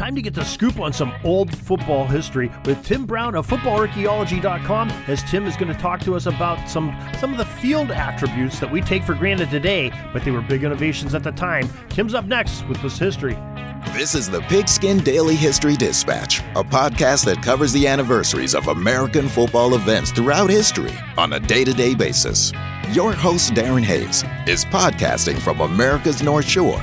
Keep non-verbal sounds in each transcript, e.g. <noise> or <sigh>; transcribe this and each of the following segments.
Time to get the scoop on some old football history with Tim Brown of footballarchaeology.com as Tim is going to talk to us about some some of the field attributes that we take for granted today, but they were big innovations at the time. Tim's up next with this history. This is the Pigskin Daily History Dispatch, a podcast that covers the anniversaries of American football events throughout history on a day to day basis. Your host, Darren Hayes, is podcasting from America's North Shore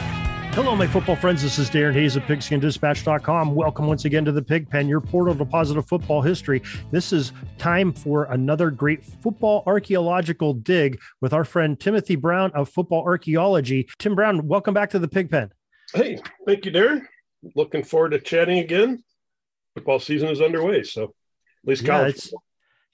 Hello, my football friends. This is Darren Hayes of pigskindispatch.com. Welcome once again to the Pig Pen, your portal to positive football history. This is time for another great football archaeological dig with our friend Timothy Brown of Football Archaeology. Tim Brown, welcome back to the Pig Pen. Hey, thank you, Darren. Looking forward to chatting again. Football season is underway, so at least college. Yeah,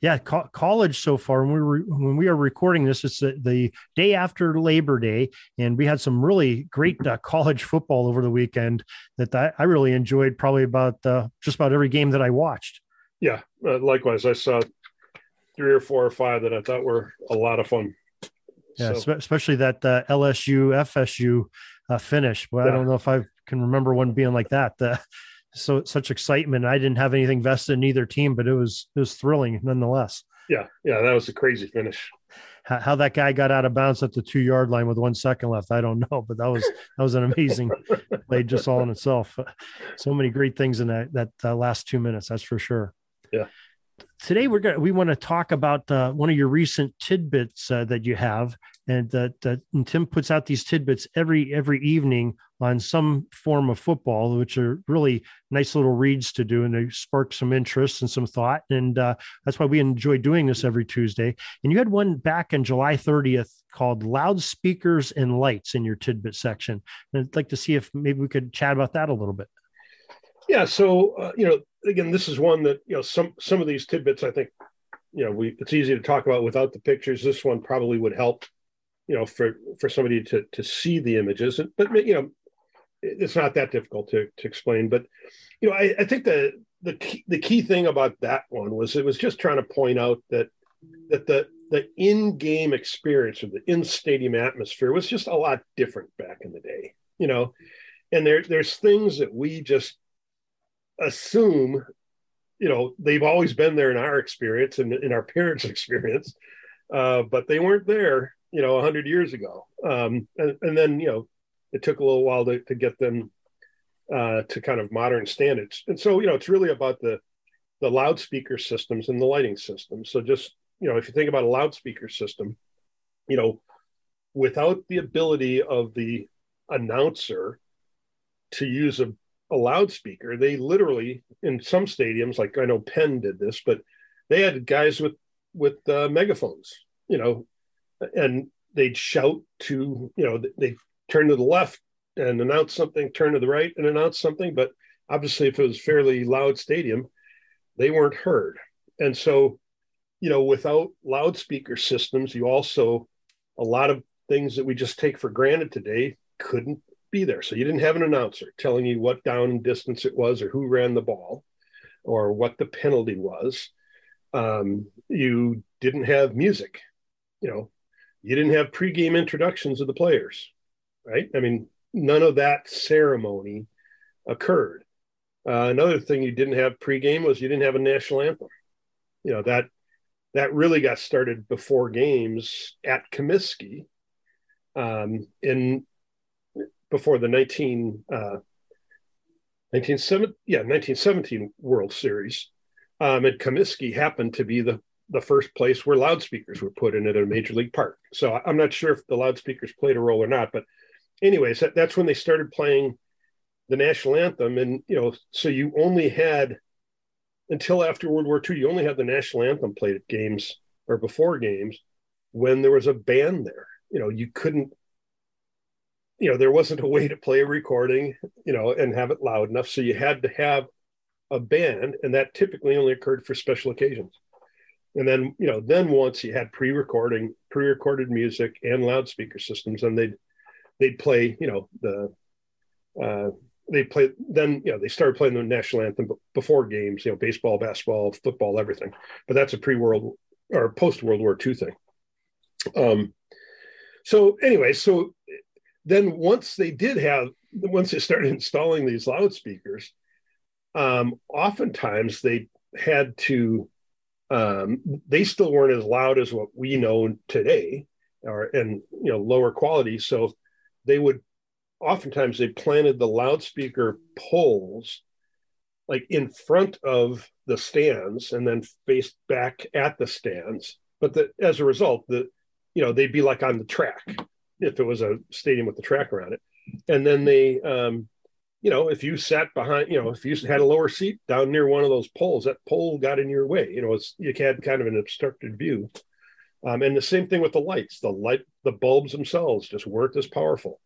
yeah co- college so far. When we were when we are recording this, it's the, the, day after Labor Day, and we had some really great uh, college football over the weekend that I, I really enjoyed. Probably about uh, just about every game that I watched. Yeah, uh, likewise. I saw three or four or five that I thought were a lot of fun. Yeah, so. especially that uh, LSU FSU uh, finish. Well, yeah. I don't know if I can remember one being like that. So such excitement. I didn't have anything vested in either team, but it was it was thrilling nonetheless. Yeah, yeah, that was a crazy finish. How, how that guy got out of bounds at the two yard line with one second left, I don't <laughs> know, but that was that was an amazing <laughs> play just all in itself. So many great things in that that uh, last two minutes, that's for sure. Yeah. Today we're going we want to talk about uh, one of your recent tidbits uh, that you have, and that, Tim puts out these tidbits every every evening on some form of football, which are really nice little reads to do, and they spark some interest and some thought, and uh, that's why we enjoy doing this every Tuesday. And you had one back on July 30th called "Loudspeakers and Lights" in your tidbit section, and I'd like to see if maybe we could chat about that a little bit. Yeah, so uh, you know, again, this is one that you know some some of these tidbits I think you know we it's easy to talk about without the pictures. This one probably would help you know for for somebody to to see the images. But you know it's not that difficult to to explain. But you know i, I think the the key, the key thing about that one was it was just trying to point out that that the the in-game experience or the in-stadium atmosphere was just a lot different back in the day you know? And there there's things that we just assume you know they've always been there in our experience and in our parents <laughs> experience uh, but they weren't there you know, 100 years ago. Um, and, and, then, you know, it took a little while to, to get them uh, to kind of modern standards. And so, you know, it's really about the, the loudspeaker systems and the lighting systems. So just, you know, if you think about a loudspeaker system, you know, without the ability of the announcer to use a, a loudspeaker, they literally, in some stadiums, like I know Penn did this, but they had guys with, with uh, megaphones, you know, and they'd shout to you know they turn to the left and announce something turn to the right and announce something but obviously if it was fairly loud stadium they weren't heard. And so you know without loudspeaker systems you also a lot of things that we just take for granted today couldn't be there so you didn't have an announcer telling you what down and distance it was or who ran the ball or what the penalty was um, you didn't have music you know you didn't have pregame introductions of the players, right? I mean, none of that ceremony occurred. Uh, another thing you didn't have pregame was you didn't have a national anthem. You know that that really got started before games at Comiskey um, in before the 19, uh, 19, yeah, 1917 World Series. Um, and Comiskey happened to be the the first place where loudspeakers were put in at a major league park. So I'm not sure if the loudspeakers played a role or not, but anyways, that, that's when they started playing the national anthem. And, you know, so you only had until after World War II, you only had the national anthem played at games or before games when there was a band there. You know, you couldn't, you know, there wasn't a way to play a recording, you know, and have it loud enough. So you had to have a band, and that typically only occurred for special occasions. And then, you know, then once you had pre-recording, pre-recorded music and loudspeaker systems, and they'd they'd play, you know, the uh, they play then you know they started playing the national anthem before games you know baseball basketball football everything but that's a pre-world or post-world war ii thing um so anyway so then once they did have once they started installing these loudspeakers um oftentimes they had to um they still weren't as loud as what we know today or and you know lower quality. So they would oftentimes they planted the loudspeaker poles like in front of the stands and then faced back at the stands. But the, as a result the you know they'd be like on the track if it was a stadium with the track around it. And then they um you know if you sat behind you know if you had a lower seat down near one of those poles that pole got in your way. You know it's you had kind of an obstructed view. Um, and the same thing with the lights. The light the bulbs themselves just weren't as powerful.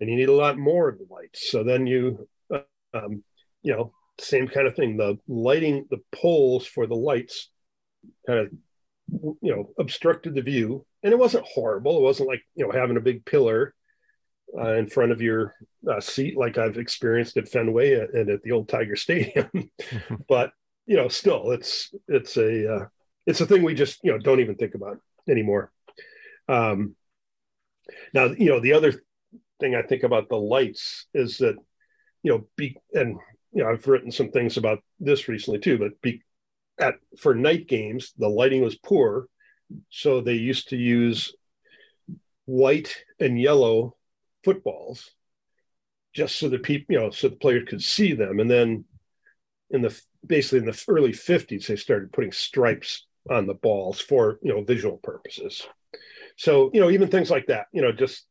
And you need a lot more of the lights. So then you, um, you know, same kind of thing. The lighting, the poles for the lights, kind of, you know, obstructed the view, and it wasn't horrible. It wasn't like you know having a big pillar uh, in front of your uh, seat like I've experienced at Fenway and at the old Tiger Stadium. <laughs> <laughs> but you know, still, it's it's a uh, it's a thing we just you know don't even think about anymore. Um, now, you know, the other thing I think about the lights is that, you know, be and you know, I've written some things about this recently too, but be at for night games, the lighting was poor. So they used to use white and yellow footballs just so the people, you know, so the players could see them. And then in the basically in the early 50s, they started putting stripes on the balls for, you know, visual purposes. So, you know, even things like that, you know, just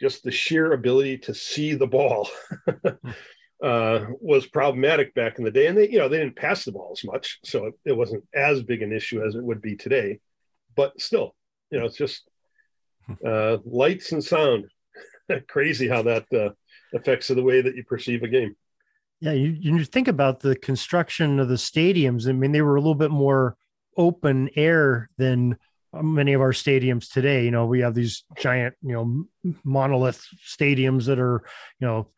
just the sheer ability to see the ball <laughs> uh, was problematic back in the day. And they, you know, they didn't pass the ball as much, so it, it wasn't as big an issue as it would be today. But still, you know, it's just uh, lights and sound. <laughs> Crazy how that uh, affects the way that you perceive a game. Yeah, you, you think about the construction of the stadiums. I mean, they were a little bit more open air than many of our stadiums today. You know, we have these giant, you know, monolith stadiums that are, you know,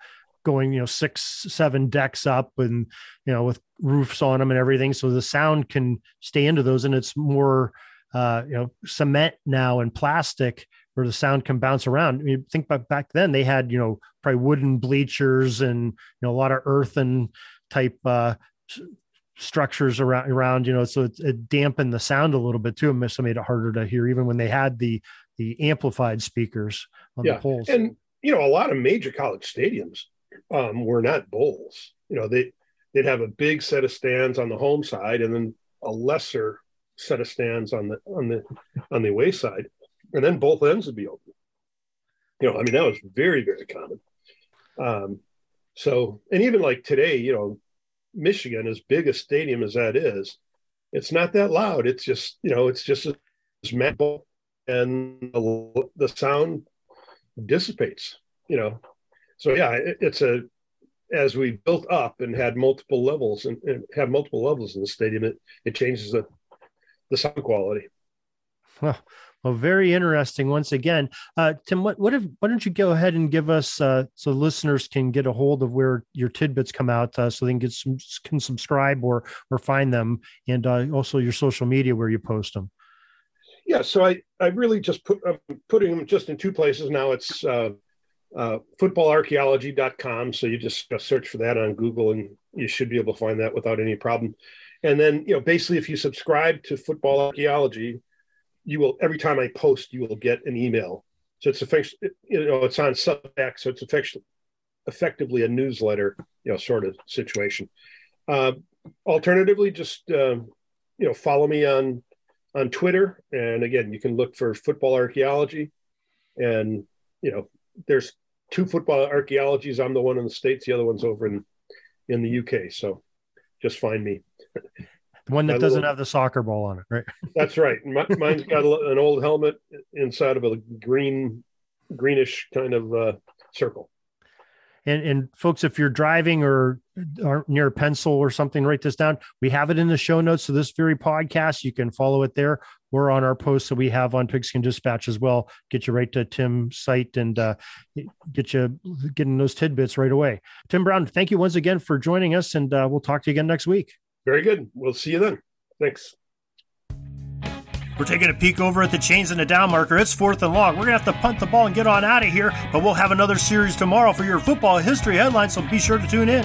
going, you know, six, seven decks up and, you know, with roofs on them and everything. So the sound can stay into those and it's more, uh, you know, cement now and plastic where the sound can bounce around. I mean, think about back then they had, you know, probably wooden bleachers and, you know, a lot of earthen type, uh, structures around around you know so it, it dampened the sound a little bit too and made it harder to hear even when they had the the amplified speakers on yeah. the poles and you know a lot of major college stadiums um, were not bowls you know they they'd have a big set of stands on the home side and then a lesser set of stands on the on the on the away side and then both ends would be open you know i mean that was very very common um so and even like today you know Michigan, as big a stadium as that is, it's not that loud. It's just, you know, it's just a metal and the, the sound dissipates, you know. So yeah, it, it's a as we built up and had multiple levels and, and have multiple levels in the stadium, it, it changes the the sound quality. Well, well, very interesting. Once again, uh, Tim, what what if why don't you go ahead and give us uh, so listeners can get a hold of where your tidbits come out, uh, so they can get some can subscribe or or find them, and uh, also your social media where you post them. Yeah, so I I really just put I'm putting them just in two places now. It's uh, uh, footballarchaeology.com. So you just search for that on Google, and you should be able to find that without any problem. And then you know basically if you subscribe to Football Archaeology you will every time I post, you will get an email. So it's effectively, you know, it's on Substack, so it's effectively effectively a newsletter, you know, sort of situation. Uh, alternatively, just uh, you know, follow me on on Twitter. And again, you can look for football archaeology. And, you know, there's two football archaeologies. I'm the one in the States, the other one's over in, in the UK. So just find me. The one that doesn't little, have the soccer ball on it, right? <laughs> That's right. Mine's got a, an old helmet inside of a green, greenish kind of uh, circle. And, and folks, if you're driving or are near a pencil or something, write this down. We have it in the show notes of this very podcast. You can follow it there We're on our posts that we have on Pigskin Dispatch as well. Get you right to Tim's site and uh, get you getting those tidbits right away. Tim Brown, thank you once again for joining us, and uh, we'll talk to you again next week. Very good. We'll see you then. Thanks. We're taking a peek over at the chains and the down marker. It's fourth and long. We're going to have to punt the ball and get on out of here, but we'll have another series tomorrow for your football history headlines, so be sure to tune in.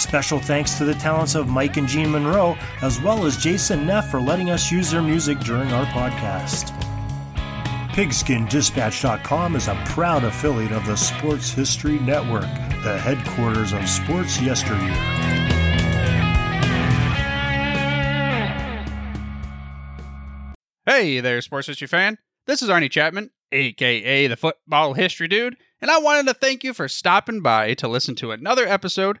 Special thanks to the talents of Mike and Jean Monroe, as well as Jason Neff for letting us use their music during our podcast. PigskinDispatch.com is a proud affiliate of the Sports History Network, the headquarters of sports yesteryear. Hey there, sports history fan. This is Arnie Chapman, aka the Football History Dude, and I wanted to thank you for stopping by to listen to another episode